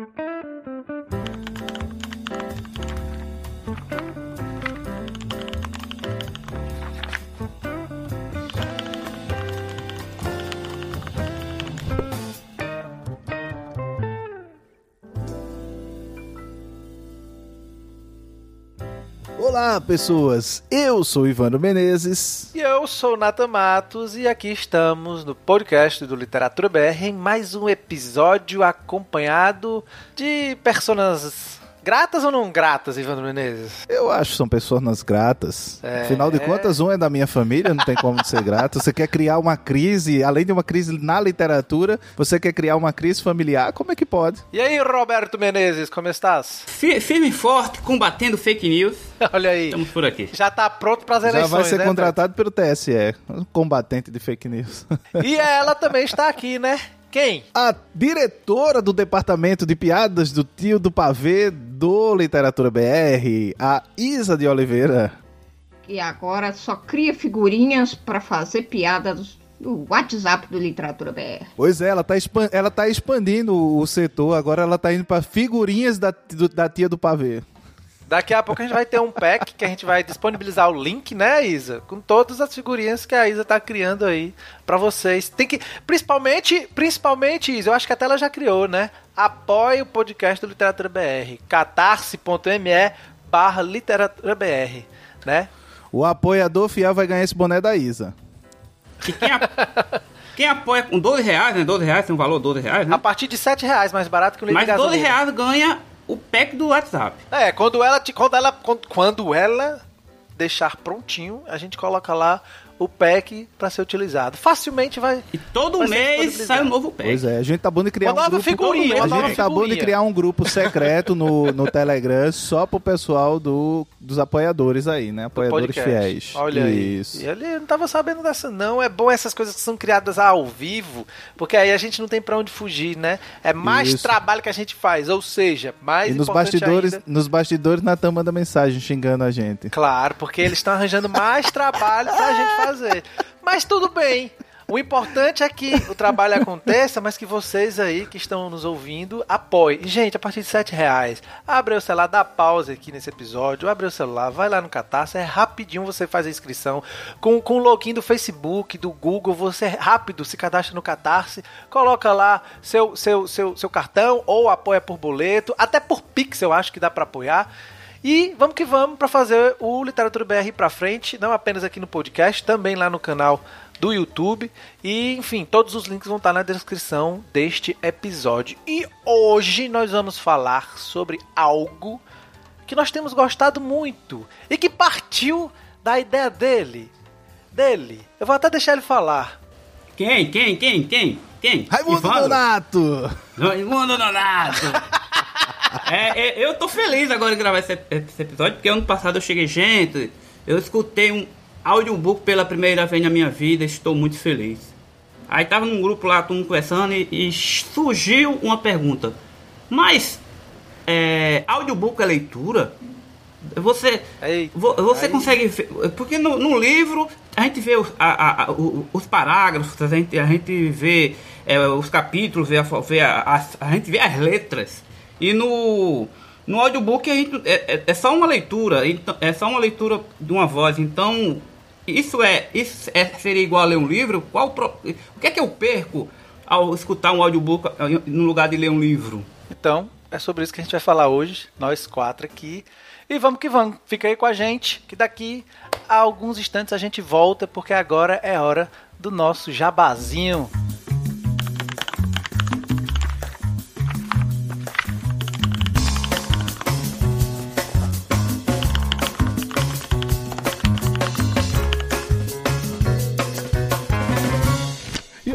Mm-hmm. Olá, pessoas! Eu sou Ivano Menezes. E eu sou Nata Matos e aqui estamos no podcast do Literatura BR em mais um episódio acompanhado de personas Gratas ou não gratas, Ivandro Menezes? Eu acho que são pessoas gratas. É... Afinal de contas, um é da minha família, não tem como ser grato. Você quer criar uma crise, além de uma crise na literatura, você quer criar uma crise familiar, como é que pode? E aí, Roberto Menezes, como estás? Firme e forte, combatendo fake news. Olha aí. Estamos por aqui. Já tá pronto para as eleições, Já vai ser né, contratado pelo TSE, um combatente de fake news. E ela também está aqui, né? Quem? A diretora do departamento de piadas do tio do pavê do Literatura BR, a Isa de Oliveira. E agora só cria figurinhas para fazer piadas do WhatsApp do Literatura BR. Pois é, ela tá, ela tá expandindo o setor, agora ela tá indo para figurinhas da, do, da tia do pavê. Daqui a pouco a gente vai ter um pack que a gente vai disponibilizar o link, né, Isa? Com todas as figurinhas que a Isa tá criando aí para vocês. Tem que. Principalmente, principalmente, Isa, eu acho que até ela já criou, né? Apoie o podcast do Literatura BR. catarse.me barra literatura BR, né? O apoiador fiel vai ganhar esse boné da Isa. Quem, a... quem apoia com 12 reais, né? 12 reais tem um valor 12 reais, né? A partir de 7 reais, mais barato que o litro Mas 12 reais ganha o pack do WhatsApp. É, quando ela, quando ela, quando ela deixar prontinho, a gente coloca lá o pack para ser utilizado. Facilmente vai. E todo vai mês sai um novo pack. Pois é, a gente tá bom de criar uma um grupo. Figurinha, a gente tá bom de criar um grupo secreto no, no Telegram só pro pessoal do, dos apoiadores aí, né? Apoiadores fiéis. Olha Isso. aí. E ele não tava sabendo dessa, não. É bom essas coisas que são criadas ao vivo, porque aí a gente não tem para onde fugir, né? É mais Isso. trabalho que a gente faz, ou seja, mais E nos bastidores, ainda... nos bastidores, Natan manda mensagem xingando a gente. Claro, porque eles estão arranjando mais trabalho pra gente fazer fazer. Mas tudo bem. O importante é que o trabalho aconteça, mas que vocês aí que estão nos ouvindo apoiem. Gente, a partir de 7 reais, abre o celular, dá pausa aqui nesse episódio, abre o celular, vai lá no Catarse, é rapidinho você faz a inscrição. Com, com o login do Facebook, do Google, você rápido se cadastra no Catarse, coloca lá seu, seu, seu, seu cartão ou apoia por boleto, até por Pix eu acho que dá para apoiar. E vamos que vamos para fazer o Literatura BR para frente, não apenas aqui no podcast, também lá no canal do YouTube. E, enfim, todos os links vão estar na descrição deste episódio. E hoje nós vamos falar sobre algo que nós temos gostado muito e que partiu da ideia dele. Dele. Eu vou até deixar ele falar. Quem? Quem? Quem? Quem? Quem? Raimundo Donato! Raimundo Donato! é, é, eu tô feliz agora de gravar esse, esse, episódio, porque ano passado eu cheguei, gente, eu escutei um audiobook pela primeira vez na minha vida, estou muito feliz. Aí tava num grupo lá, todo mundo conversando, e, e surgiu uma pergunta. Mas, é, audiobook é leitura? Você, Ei, você aí. consegue ver, porque no, no, livro a gente vê os, a, a, os parágrafos, a gente, a gente vê é, os capítulos, vê, a, vê a, a, gente vê as letras. E no, no audiobook a gente, é, é, é, só uma leitura, então, é só uma leitura de uma voz. Então, isso é isso é, seria igual a ler um livro? Qual o que é que eu perco ao escutar um audiobook no lugar de ler um livro? Então, é sobre isso que a gente vai falar hoje, nós quatro aqui. E vamos que vamos, fica aí com a gente, que daqui a alguns instantes a gente volta, porque agora é hora do nosso jabazinho.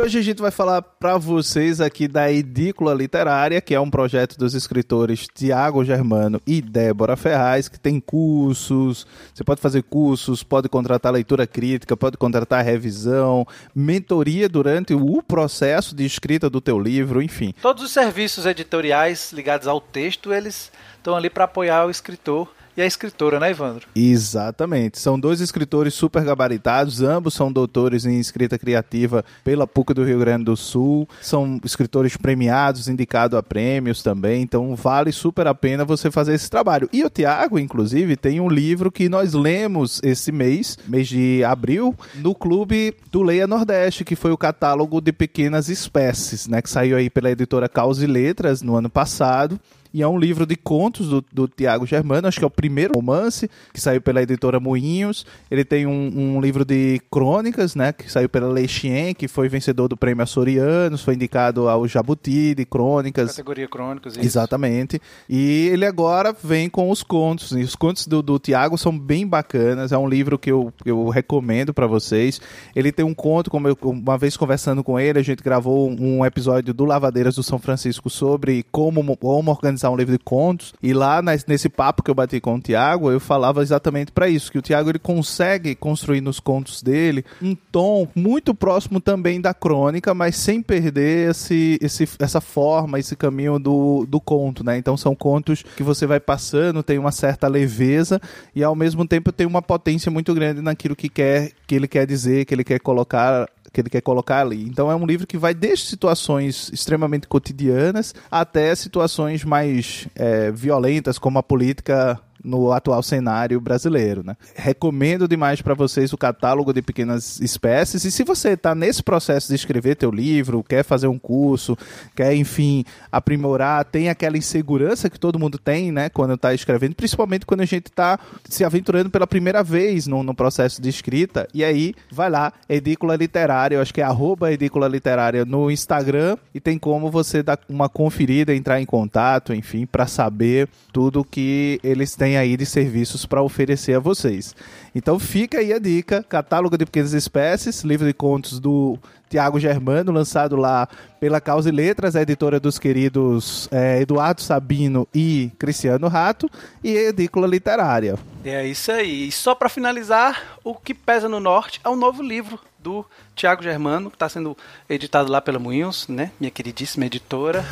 Hoje a gente vai falar para vocês aqui da Edícula Literária, que é um projeto dos escritores Tiago Germano e Débora Ferraz, que tem cursos. Você pode fazer cursos, pode contratar leitura crítica, pode contratar revisão, mentoria durante o processo de escrita do teu livro, enfim. Todos os serviços editoriais ligados ao texto, eles estão ali para apoiar o escritor e a escritora, né, Ivandro? Exatamente. São dois escritores super gabaritados, ambos são doutores em escrita criativa pela PUC do Rio Grande do Sul, são escritores premiados, indicados a prêmios também, então vale super a pena você fazer esse trabalho. E o Tiago, inclusive, tem um livro que nós lemos esse mês, mês de abril, no clube do Leia Nordeste, que foi o catálogo de pequenas espécies, né, que saiu aí pela editora Caos e Letras no ano passado e é um livro de contos do, do Tiago Germano, acho que é o primeiro romance que saiu pela editora Moinhos. Ele tem um, um livro de crônicas, né, que saiu pela Leixien, que foi vencedor do prêmio Açorianos, foi indicado ao Jabuti de crônicas. Categoria crônicas, isso. Exatamente. E ele agora vem com os contos. E os contos do, do Tiago são bem bacanas. É um livro que eu, eu recomendo para vocês. Ele tem um conto, como eu uma vez conversando com ele, a gente gravou um episódio do Lavadeiras do São Francisco sobre como, como organizar lançar um livro de contos. E lá nesse papo que eu bati com o Tiago, eu falava exatamente para isso, que o Tiago ele consegue construir nos contos dele um tom muito próximo também da crônica, mas sem perder esse, esse, essa forma, esse caminho do, do conto, né? Então são contos que você vai passando, tem uma certa leveza e ao mesmo tempo tem uma potência muito grande naquilo que quer que ele quer dizer, que ele quer colocar que ele quer colocar ali. Então é um livro que vai desde situações extremamente cotidianas até situações mais é, violentas, como a política no atual cenário brasileiro, né? Recomendo demais para vocês o catálogo de pequenas espécies e se você está nesse processo de escrever teu livro, quer fazer um curso, quer enfim aprimorar, tem aquela insegurança que todo mundo tem, né, quando está escrevendo, principalmente quando a gente está se aventurando pela primeira vez no, no, processo de escrita e aí vai lá, Edícula Literária, eu acho que é arroba Edícula Literária no Instagram e tem como você dar uma conferida, entrar em contato, enfim, para saber tudo que eles têm aí de serviços para oferecer a vocês. Então fica aí a dica: catálogo de pequenas espécies, livro de contos do Tiago Germano, lançado lá pela Causa e Letras, a editora dos queridos é, Eduardo Sabino e Cristiano Rato, e Edícula Literária. É isso aí. E só para finalizar, o que pesa no norte é um novo livro do Tiago Germano, que está sendo editado lá pela Moinhos, né? Minha queridíssima editora.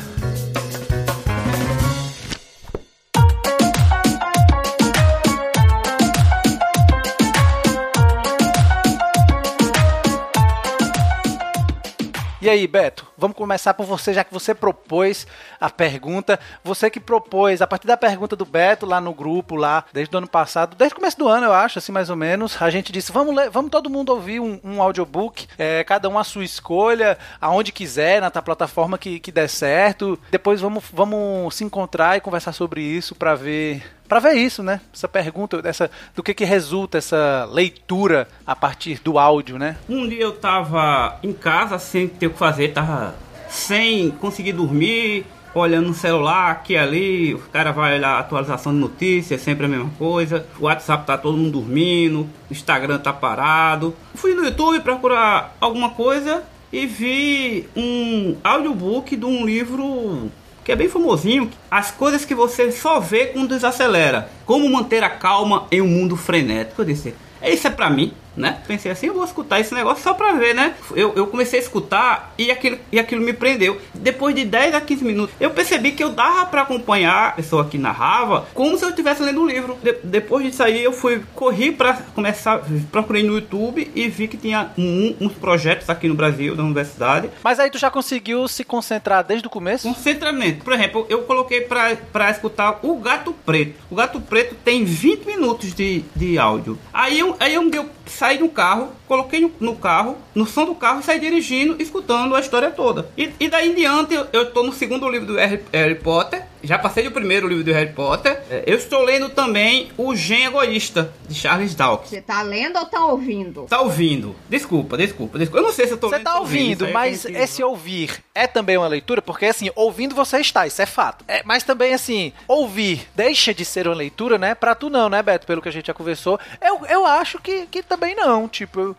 E aí, Beto, vamos começar por você, já que você propôs a pergunta. Você que propôs, a partir da pergunta do Beto lá no grupo, lá, desde o ano passado, desde o começo do ano, eu acho, assim, mais ou menos, a gente disse: vamos ler, vamos todo mundo ouvir um, um audiobook, é, cada um a sua escolha, aonde quiser, na plataforma que, que der certo. Depois vamos, vamos se encontrar e conversar sobre isso para ver para ver isso, né? Essa pergunta, dessa, do que que resulta essa leitura a partir do áudio, né? Um dia eu tava em casa sem ter o que fazer, tava sem conseguir dormir, olhando no celular, aqui e ali, o cara vai olhar atualização de notícias, sempre a mesma coisa. O WhatsApp tá todo mundo dormindo, o Instagram tá parado. Fui no YouTube procurar alguma coisa e vi um audiobook de um livro que é bem famosinho. As coisas que você só vê quando desacelera. Como manter a calma em um mundo frenético. Eu disse, isso é pra mim né? Pensei assim, eu vou escutar esse negócio só pra ver, né? Eu, eu comecei a escutar e aquilo, e aquilo me prendeu. Depois de 10 a 15 minutos, eu percebi que eu dava para acompanhar a pessoa que narrava como se eu estivesse lendo um livro. De, depois de sair, eu fui, corri para começar, procurei no YouTube e vi que tinha um, uns projetos aqui no Brasil, da universidade. Mas aí tu já conseguiu se concentrar desde o começo? Concentramento. Por exemplo, eu coloquei para escutar o Gato Preto. O Gato Preto tem 20 minutos de, de áudio. Aí eu, aí eu, eu saí do carro, coloquei no carro, no som do carro e saí dirigindo, escutando a história toda. E, e daí em diante, eu, eu tô no segundo livro do Harry, Harry Potter, já passei o primeiro livro do Harry Potter. É, eu estou lendo também O Gen Egoísta, de Charles Dawkins. Você tá lendo ou tá ouvindo? Tá ouvindo. Desculpa, desculpa, desculpa. Eu não sei se eu tô você lendo. Você tá ouvindo, mas esse ouvir é também uma leitura, porque assim, ouvindo você está, isso é fato. É, mas também assim, ouvir deixa de ser uma leitura, né? Pra tu não, né, Beto? Pelo que a gente já conversou. Eu, eu acho que, que também não. Tipo, eu,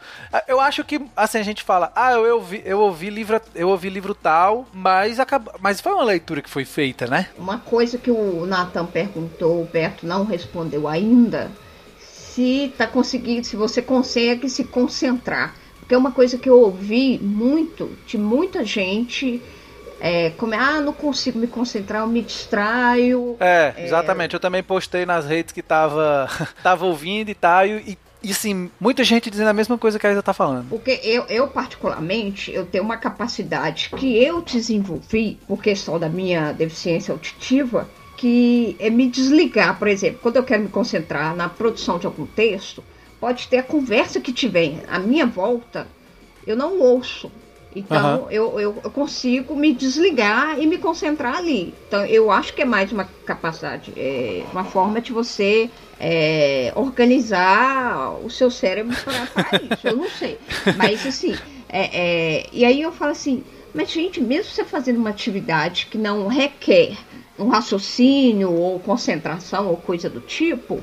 eu acho que assim, a gente fala, ah, eu, eu ouvi, eu ouvi livro, eu ouvi livro tal, mas acaba, mas foi uma leitura que foi feita, né? Uma coisa que o Nathan perguntou, o Berto não respondeu ainda, se tá conseguindo, se você consegue se concentrar. Porque é uma coisa que eu ouvi muito de muita gente é, como é, ah, não consigo me concentrar, eu me distraio. É, exatamente. Eu também postei nas redes que tava, tava ouvindo e tal, e, e sim, muita gente dizendo a mesma coisa que a Isa tá falando. Porque eu, eu, particularmente, eu tenho uma capacidade que eu desenvolvi, por questão da minha deficiência auditiva, que é me desligar, por exemplo, quando eu quero me concentrar na produção de algum texto, pode ter a conversa que tiver à minha volta, eu não ouço. Então uhum. eu, eu, eu, consigo me desligar e me concentrar ali. Então eu acho que é mais uma capacidade, é uma forma de você é, organizar o seu cérebro para isso. Eu não sei. Mas assim, é, é, e aí eu falo assim, mas gente, mesmo você fazendo uma atividade que não requer um raciocínio ou concentração ou coisa do tipo,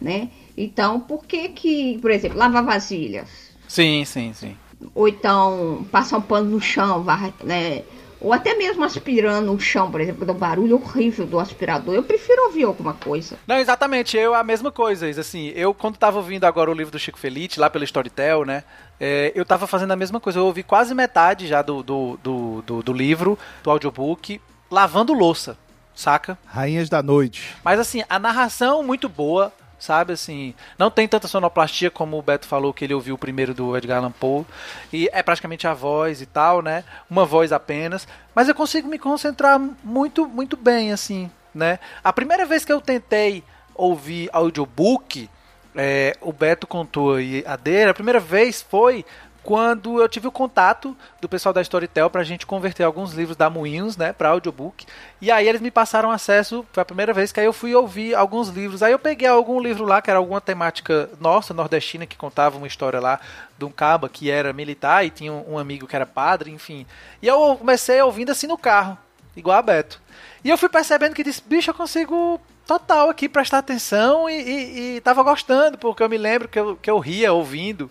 né? Então, por que que, por exemplo, lavar vasilhas? Sim, sim, sim. Ou então passar um pano no chão, né? Ou até mesmo aspirando o chão, por exemplo, do barulho horrível do aspirador. Eu prefiro ouvir alguma coisa. Não, exatamente. Eu a mesma coisa. Assim, eu quando tava ouvindo agora o livro do Chico Felice, lá pelo Storytel, né? É, eu tava fazendo a mesma coisa. Eu ouvi quase metade já do, do, do, do, do livro, do audiobook, lavando louça saca? Rainhas da Noite. Mas assim, a narração muito boa, sabe? Assim, não tem tanta sonoplastia como o Beto falou que ele ouviu o primeiro do Edgar Allan Poe. E é praticamente a voz e tal, né? Uma voz apenas. Mas eu consigo me concentrar muito, muito bem, assim, né? A primeira vez que eu tentei ouvir audiobook, é, o Beto contou aí a dele, a primeira vez foi quando eu tive o contato do pessoal da Storytel para a gente converter alguns livros da Moinhos, né, para audiobook. E aí eles me passaram acesso, foi a primeira vez que aí eu fui ouvir alguns livros. Aí eu peguei algum livro lá que era alguma temática nossa, nordestina, que contava uma história lá de um caba que era militar e tinha um amigo que era padre, enfim. E eu comecei ouvindo assim no carro, igual a Beto. E eu fui percebendo que disse, bicho, eu consigo total aqui prestar atenção e, e, e tava gostando, porque eu me lembro que eu, que eu ria ouvindo.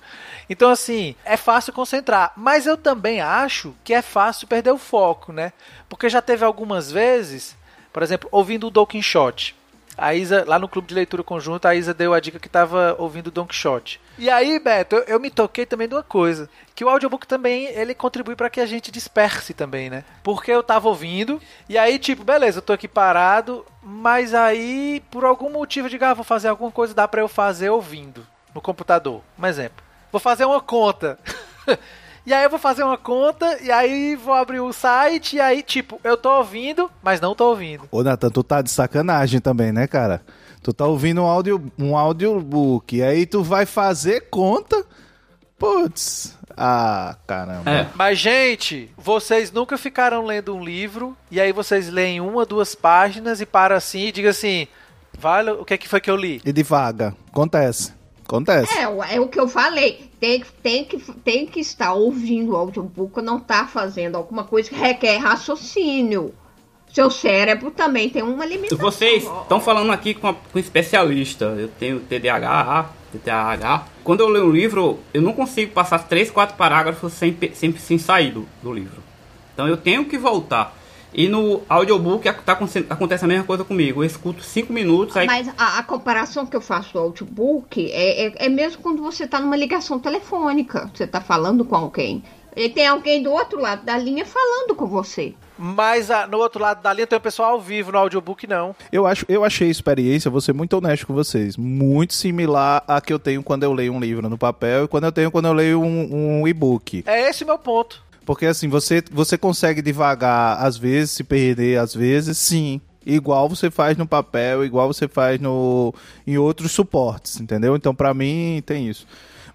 Então, assim, é fácil concentrar. Mas eu também acho que é fácil perder o foco, né? Porque já teve algumas vezes, por exemplo, ouvindo o Don Quixote. A Isa, lá no clube de leitura conjunta, a Isa deu a dica que estava ouvindo Don Quixote. E aí, Beto, eu, eu, me toquei também de uma coisa, que o audiobook também, ele contribui para que a gente disperse também, né? Porque eu tava ouvindo, e aí, tipo, beleza, eu tô aqui parado, mas aí, por algum motivo, eu digo, ah, vou fazer alguma coisa, dá para eu fazer ouvindo no computador. Um exemplo vou fazer uma conta. e aí eu vou fazer uma conta, e aí vou abrir o site, e aí, tipo, eu tô ouvindo, mas não tô ouvindo. Ô, Nathan, tu tá de sacanagem também, né, cara? Tu tá ouvindo um, audio, um audiobook, e aí tu vai fazer conta. Putz, ah, caramba. É. Mas, gente, vocês nunca ficaram lendo um livro e aí vocês leem uma, duas páginas e para assim e diga assim: vale, o que, é que foi que eu li? E devaga. Acontece. Acontece. É, é o que eu falei. Tem, tem, que, tem que estar ouvindo o audiobook, não tá fazendo alguma coisa que requer raciocínio. Seu cérebro também tem uma limitação. Vocês estão falando aqui com, a, com um especialista. Eu tenho TDAH, TDAH. Quando eu leio um livro, eu não consigo passar três, quatro parágrafos sem, sem, sem sair do, do livro. Então eu tenho que voltar. E no audiobook tá, acontece a mesma coisa comigo. Eu escuto cinco minutos. Aí... Mas a, a, comparação que eu faço do audiobook é, é, é mesmo quando você está numa ligação telefônica. Você está falando com alguém. E tem alguém do outro lado da linha falando com você. Mas a, no outro lado da linha tem o pessoal ao vivo, no audiobook não. Eu, acho, eu achei a experiência, vou ser muito honesto com vocês, muito similar à que eu tenho quando eu leio um livro no papel e quando eu tenho quando eu leio um, um e-book. É esse o meu ponto. Porque assim, você, você consegue devagar, às vezes, se perder, às vezes, sim. Igual você faz no papel, igual você faz no, em outros suportes, entendeu? Então, para mim, tem isso.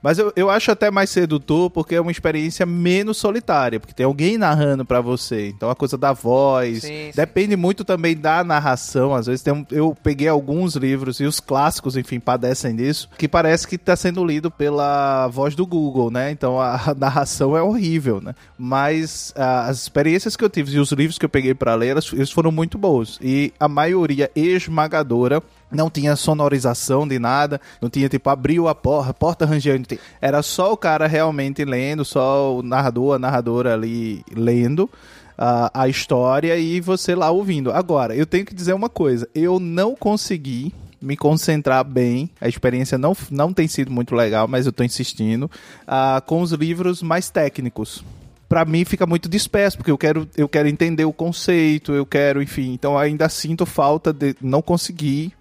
Mas eu, eu acho até mais sedutor porque é uma experiência menos solitária, porque tem alguém narrando para você. Então a coisa da voz. Sim, sim. Depende muito também da narração. Às vezes tem um, eu peguei alguns livros e os clássicos, enfim, padecem disso, que parece que está sendo lido pela voz do Google, né? Então a, narração é horrível, né? Mas as experiências que eu tive e os livros que eu peguei para ler, eles foram muito bons. E a maioria esmagadora não tinha sonorização de nada, não tinha tipo abriu a porta, porta rangendo, era só o cara realmente lendo, só o narrador, a narradora ali lendo uh, a história e você lá ouvindo. Agora, eu tenho que dizer uma coisa, eu não consegui me concentrar bem. A experiência não, não tem sido muito legal, mas eu estou insistindo. Uh, com os livros mais técnicos para mim fica muito disperso, porque eu quero, eu quero entender o conceito, eu quero, enfim. Então ainda sinto falta de não conseguir.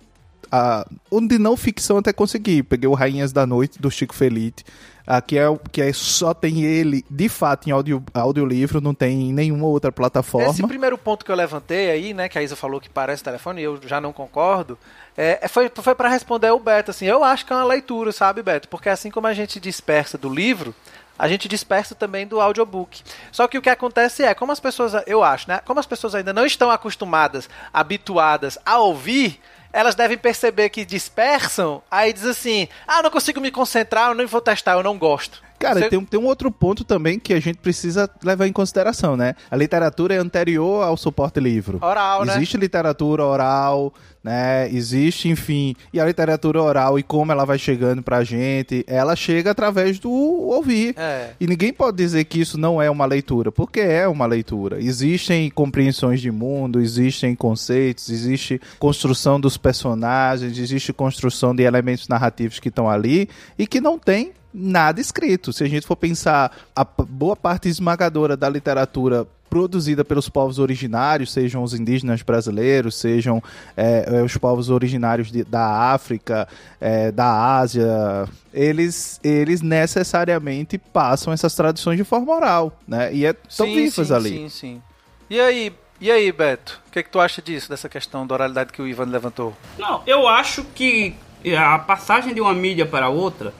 A, onde não ficção até consegui. Peguei o Rainhas da Noite do Chico Felite. Uh, que, é, que é, só tem ele, de fato, em audio, audiolivro, não tem em nenhuma outra plataforma. Esse primeiro ponto que eu levantei aí, né, que a Isa falou que parece telefone, e eu já não concordo, é, foi, foi para responder o Beto, assim, eu acho que é uma leitura, sabe, Beto? Porque assim como a gente dispersa do livro, a gente dispersa também do audiobook. Só que o que acontece é, como as pessoas, eu acho, né? Como as pessoas ainda não estão acostumadas, habituadas a ouvir, elas devem perceber que dispersam, aí diz assim: ah, não consigo me concentrar, eu não vou testar, eu não gosto. Cara, Você... tem, tem um outro ponto também que a gente precisa levar em consideração, né? A literatura é anterior ao suporte livro. Oral, Existe né? Existe literatura oral, né? Existe, enfim, e a literatura oral e como ela vai chegando pra gente, ela chega através do ouvir. É. E ninguém pode dizer que isso não é uma leitura, porque é uma leitura. Existem compreensões de mundo, existem conceitos, existe construção dos personagens, existe construção de elementos narrativos que estão ali e que não tem nada escrito. Se a gente for pensar, a boa parte esmagadora da literatura produzida pelos povos originários, sejam os indígenas brasileiros, sejam é, é, os povos originários de, da África, é, da Ásia, eles, eles necessariamente passam essas tradições de forma oral, né? E é tão sim, vivas sim, ali. Sim, sim. E aí, e aí, Beto? O que, é que tu acha disso, dessa questão da oralidade que o Ivan levantou? Não, eu acho que a passagem de uma mídia para outra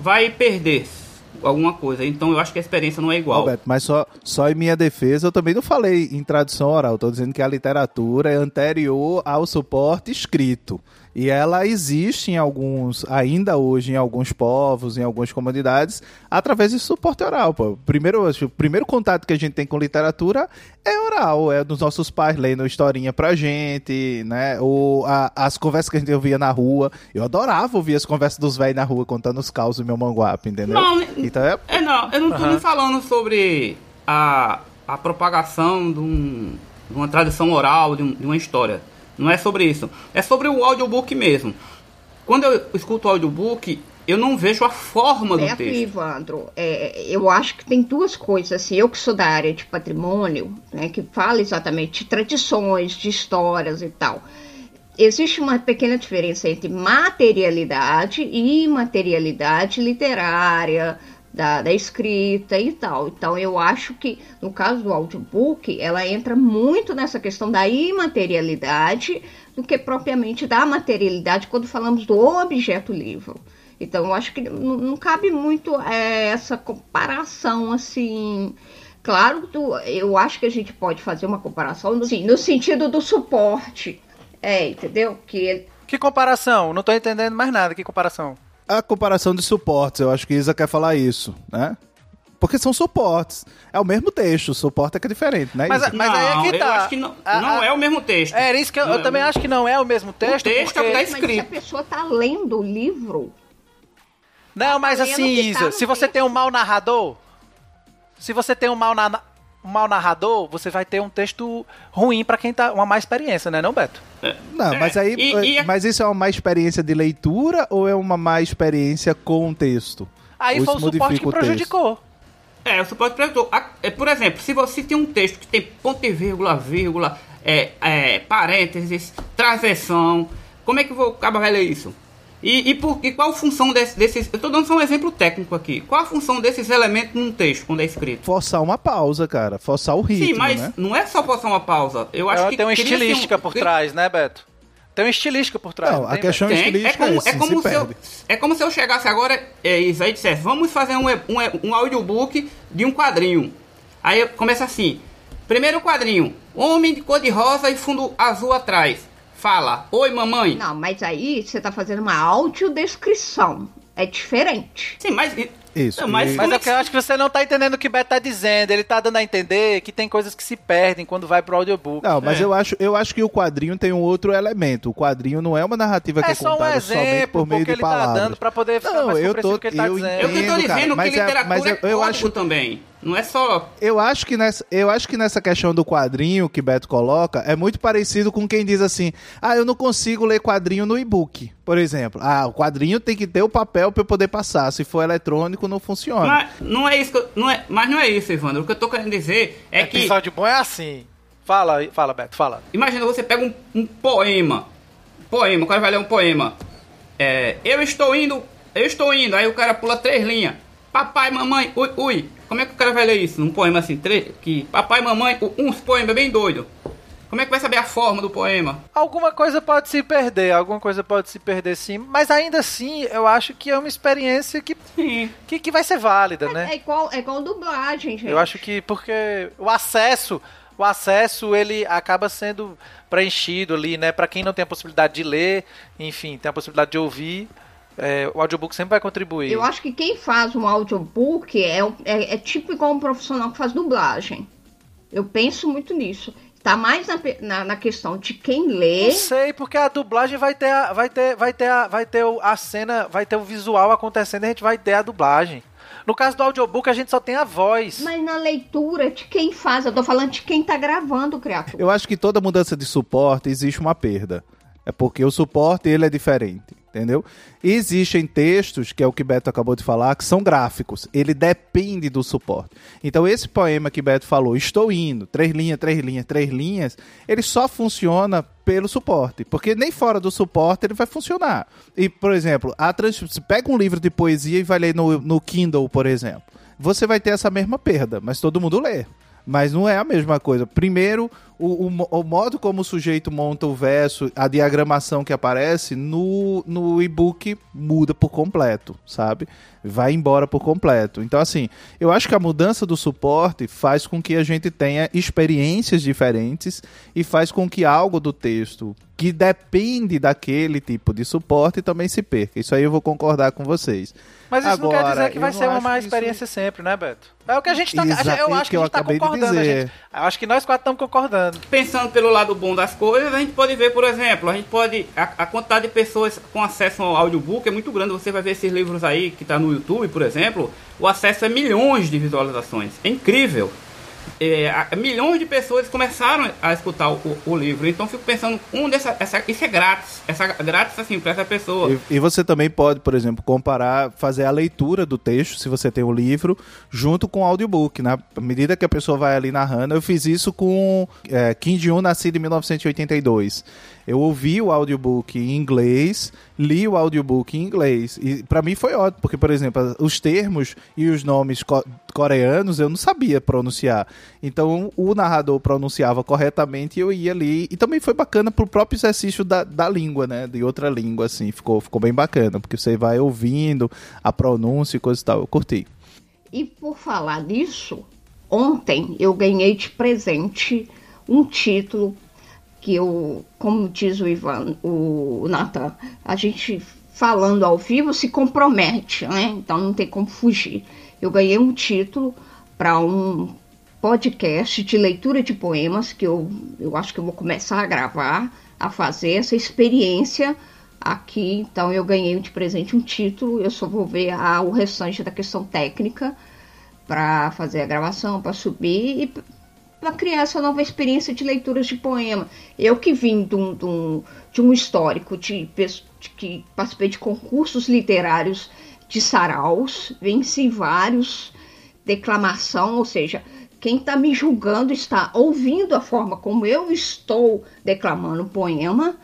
vai perder alguma coisa. Então eu acho que a experiência não é igual. Roberto, mas só, só em minha defesa eu também não falei em tradução oral. Estou dizendo que a literatura é anterior ao suporte escrito. E ela existe em alguns, ainda hoje em alguns povos, em algumas comunidades, através de suporte oral. Pô. Primeiro, o primeiro contato que a gente tem com literatura é oral, é dos nossos pais lendo historinha pra gente, né? Ou a, as conversas que a gente ouvia na rua. Eu adorava ouvir as conversas dos velhos na rua contando os causos do meu manguape, entendeu? Não, então é... é não, eu não tô uhum. nem falando sobre a, a propagação de, um, de uma tradição oral, de, um, de uma história. Não é sobre isso. É sobre o audiobook mesmo. Quando eu escuto o audiobook, eu não vejo a forma do texto. Ivandro, é, eu acho que tem duas coisas. Assim, eu que sou da área de patrimônio, né, que fala exatamente de tradições, de histórias e tal. Existe uma pequena diferença entre materialidade e imaterialidade literária, da, da, escrita e tal. Então eu acho que no caso do audiobook, ela entra muito nessa questão da imaterialidade do que propriamente da materialidade quando falamos do objeto livro. Então eu acho que não, cabe muito é, essa comparação assim. Claro, do, eu acho que a gente pode fazer uma comparação no, sim, no sentido do suporte. É, entendeu? Que, que comparação? Não estou entendendo mais nada. Que comparação? A comparação de suportes. Eu acho que Isa quer falar isso, né? Porque são suportes. É o mesmo texto, o suporte é que é diferente, né? Mas, mas aí é que tá. Eu acho que não, a, não é o mesmo texto. É, isso que eu, eu é também acho que não é o mesmo texto. O texto porque... é o que tá escrito. Mas se a pessoa tá lendo o livro. Não, mas tá assim, Isa, tá se você tem um mau narrador, se você tem um mau, na, um mau narrador, você vai ter um texto ruim para quem tá uma má experiência, né, não, Beto? É. Não, mas aí, e, e... mas isso é uma má experiência de leitura ou é uma má experiência com o texto? Aí foi o suporte que prejudicou. É, o suporte prejudicou. É, por exemplo, se você tem um texto que tem ponto e vírgula, vírgula, é, é, parênteses, transição, como é que o cara vai ler isso? E, e, por, e qual a função desse, desses. Eu estou dando só um exemplo técnico aqui. Qual a função desses elementos num texto quando é escrito? Forçar uma pausa, cara. Forçar o ritmo. Sim, mas né? não é só forçar uma pausa. Eu acho é, que. Tem uma estilística um... por trás, né, Beto? Tem uma estilística por trás. Não, a questão tem, estilística é como, é, é como se, se eu, é como se eu chegasse agora é, isso aí dissesse, vamos fazer um, um, um audiobook de um quadrinho. Aí começa assim. Primeiro quadrinho, homem de cor de rosa e fundo azul atrás fala: Oi, mamãe. Não, mas aí você tá fazendo uma audiodescrição. É diferente. Sim, mas. Isso. mas, mas é que eu acho que você não tá entendendo o que o Beto tá dizendo. Ele tá dando a entender que tem coisas que se perdem quando vai pro audiobook. Não, mas é. eu, acho, eu acho que o quadrinho tem um outro elemento. O quadrinho não é uma narrativa que é, é contada um exemplo, somente por meio de palavras. Ele tá dando pra poder ficar não, mais eu tô, que ele tá eu dizendo. Entendo, eu tô dizendo cara, que é- literatura é, mas eu, eu acho também. Não é só. Eu acho que nessa, eu acho que nessa questão do quadrinho que Beto coloca é muito parecido com quem diz assim: "Ah, eu não consigo ler quadrinho no e-book". Por exemplo, ah, o quadrinho tem que ter o papel para eu poder passar. Se for eletrônico não funciona. Mas não é isso, que eu- não é, mas não é isso, Evandro. O que eu tô querendo dizer é que Episódio bom é assim. Fala, fala, Beto, fala. Imagina você pega um, um poema. Poema, o cara vai ler um poema. É, eu estou indo, eu estou indo. Aí o cara pula três linhas. Papai, mamãe, ui, ui. Como é que o cara vai ler isso? Num poema assim, três, que papai, mamãe, u- uns poemas bem doido. Como é que vai saber a forma do poema? Alguma coisa pode se perder, alguma coisa pode se perder sim, mas ainda assim eu acho que é uma experiência que, Sim. que, que vai ser válida, É né? igual, é igual dublagem, gente. Eu acho que porque o acesso, o acesso ele acaba sendo preenchido ali, né? Pra quem não tem a possibilidade de ler, enfim, tem a possibilidade de ouvir, é, o audiobook sempre vai contribuir. Eu acho que quem faz um audiobook é, é, é tipo igual um profissional que faz dublagem. Eu penso muito nisso. Tá mais na, na, na questão de quem lê. Não sei, porque a dublagem vai ter a, vai ter, vai ter a, vai ter o- a cena, vai ter o visual acontecendo, e a gente vai ter a dublagem. No caso do audiobook, a gente só tem a voz. Mas na leitura de quem faz, eu tô falando de quem tá gravando, criatura. Eu acho que toda mudança de suporte existe uma perda. É porque o suporte ele é diferente, entendeu? Existem textos, que é o que Beto acabou de falar, que são gráficos. Ele depende do suporte. Então esse poema que Beto falou, estou indo, três linhas, três linhas, três linhas, ele só funciona pelo suporte, porque nem fora do suporte ele vai funcionar. E, por exemplo, a trans... pega um livro de poesia e vai ler no, no Kindle, por exemplo. Você vai ter essa mesma perda, mas todo mundo lê. Mas não é a mesma coisa. Primeiro, o, o o modo como o sujeito monta o verso, a diagramação que aparece no, no e-book muda por completo, sabe? Vai embora por completo. Então, assim, eu acho que a mudança do suporte faz com que a gente tenha experiências diferentes e faz com que algo do texto que depende daquele tipo de suporte também se perca. Isso aí eu vou concordar com vocês. Mas isso não quer Agora, dizer que vai ser uma má que isso- experiência sempre, né, Beto? É o que a gente tá. Exato, eu é acho que que a gente tá concordando. gente- eu acho que nós quatro estamos concordando. Pensando pelo lado bom das coisas, a gente pode ver, por exemplo, a gente pode. A, a quantidade de pessoas com acesso ao audiobook é muito grande. Você vai ver esses livros aí que tá no YouTube, por exemplo, o acesso é milhões de visualizações. É incrível. É, milhões de pessoas começaram a escutar o, o livro. Então fico pensando, um dessa, essa, isso é grátis. Essa, grátis assim para essa pessoa. E, e você também pode, por exemplo, comparar, fazer a leitura do texto, se você tem o livro, junto com o audiobook. Na medida que a pessoa vai ali narrando, eu fiz isso com é, Kim Jong-un, nascido em 1982. Eu ouvi o audiobook em inglês, li o audiobook em inglês. E pra mim foi ótimo, porque, por exemplo, os termos e os nomes co- coreanos eu não sabia pronunciar. Então o narrador pronunciava corretamente e eu ia ali. E também foi bacana pro próprio exercício da, da língua, né? De outra língua, assim. Ficou, ficou bem bacana, porque você vai ouvindo a pronúncia e coisa e tal. Eu curti. E por falar nisso, ontem eu ganhei de presente um título que eu, como diz o Ivan, o Nathan, a gente falando ao vivo se compromete, né? Então não tem como fugir. Eu ganhei um título para um podcast de leitura de poemas que eu, eu acho que eu vou começar a gravar, a fazer essa experiência aqui. Então eu ganhei de presente um título, eu só vou ver a, o restante da questão técnica para fazer a gravação, para subir e para criar essa nova experiência de leituras de poema. Eu que vim de um, de um, de um histórico de, de que participei de concursos literários de saraus, venci vários, declamação, ou seja, quem está me julgando está ouvindo a forma como eu estou declamando o poema.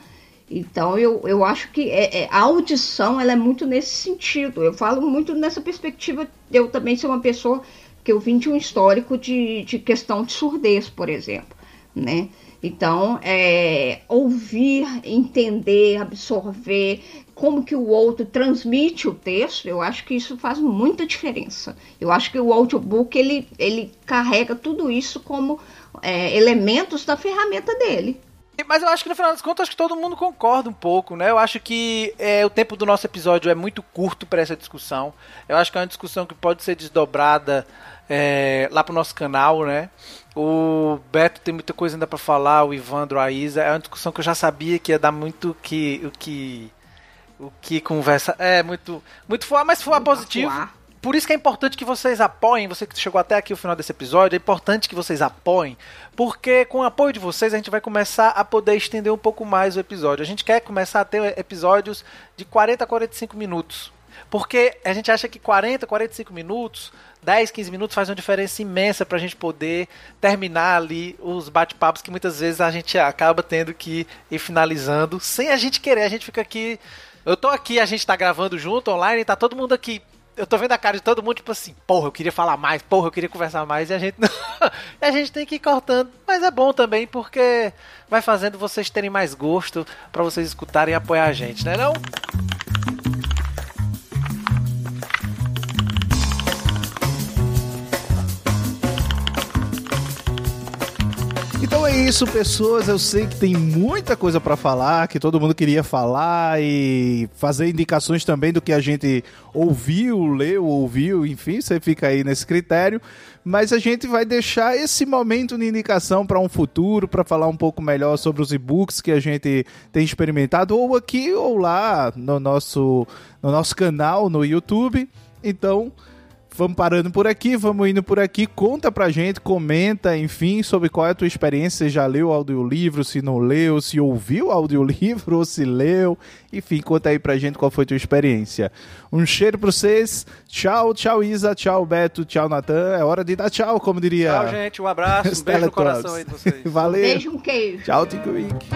Então eu, eu acho que é, é- a audição ela é muito nesse sentido. Eu falo muito nessa perspectiva de eu também ser uma pessoa que eu vim de um histórico de, de questão de surdez, por exemplo, né? Então, é, ouvir, entender, absorver como que o outro transmite o texto, eu acho que isso faz muita diferença. Eu acho que o audiobook, ele, ele carrega tudo isso como é, elementos da ferramenta dele. Mas eu acho que no final das contas, acho que todo mundo concorda um pouco, né? Eu acho que é, o tempo do nosso episódio é muito curto para essa discussão. Eu acho que é uma discussão que pode ser desdobrada é, lá pro nosso canal, né? O Beto tem muita coisa ainda para falar, o Ivandro, a Isa. É uma discussão que eu já sabia que ia dar muito que, o que o que conversa. É muito muito foda, mas foi positivo. Por isso que é importante que vocês apoiem, você que chegou até aqui o final desse episódio, é importante que vocês apoiem, porque com o apoio de vocês a gente vai começar a poder estender um pouco mais o episódio. A gente quer começar a ter episódios de 40 a 45 minutos. Porque a gente acha que 40, 45 minutos, 10, 15 minutos faz uma diferença imensa para a gente poder terminar ali os bate-papos que muitas vezes a gente acaba tendo que ir finalizando sem a gente querer. A gente fica aqui. Eu tô aqui, a gente tá gravando junto online, tá todo mundo aqui eu tô vendo a cara de todo mundo, tipo assim, porra, eu queria falar mais, porra, eu queria conversar mais, e a gente não... a gente tem que ir cortando. Mas é bom também, porque vai fazendo vocês terem mais gosto para vocês escutarem e apoiar a gente, né não? Então é isso, pessoas. Eu sei que tem muita coisa para falar, que todo mundo queria falar e fazer indicações também do que a gente ouviu, leu, ouviu, enfim, você fica aí nesse critério. Mas a gente vai deixar esse momento de indicação para um futuro, para falar um pouco melhor sobre os e-books que a gente tem experimentado, ou aqui ou lá no nosso, no nosso canal no YouTube. Então, Vamos parando por aqui, vamos indo por aqui. Conta pra gente, comenta, enfim, sobre qual é a tua experiência. Você já leu o audiolivro, se não leu, se ouviu o audiolivro ou se leu. Enfim, conta aí pra gente qual foi a tua experiência. Um cheiro pra vocês. Tchau, tchau, Isa. Tchau, Beto. Tchau, Natan. É hora de dar tchau, como diria. Tchau, gente. Um abraço. Um beijo no coração aí de vocês. Valeu. Beijo, um queijo. Tchau, Tico Wick.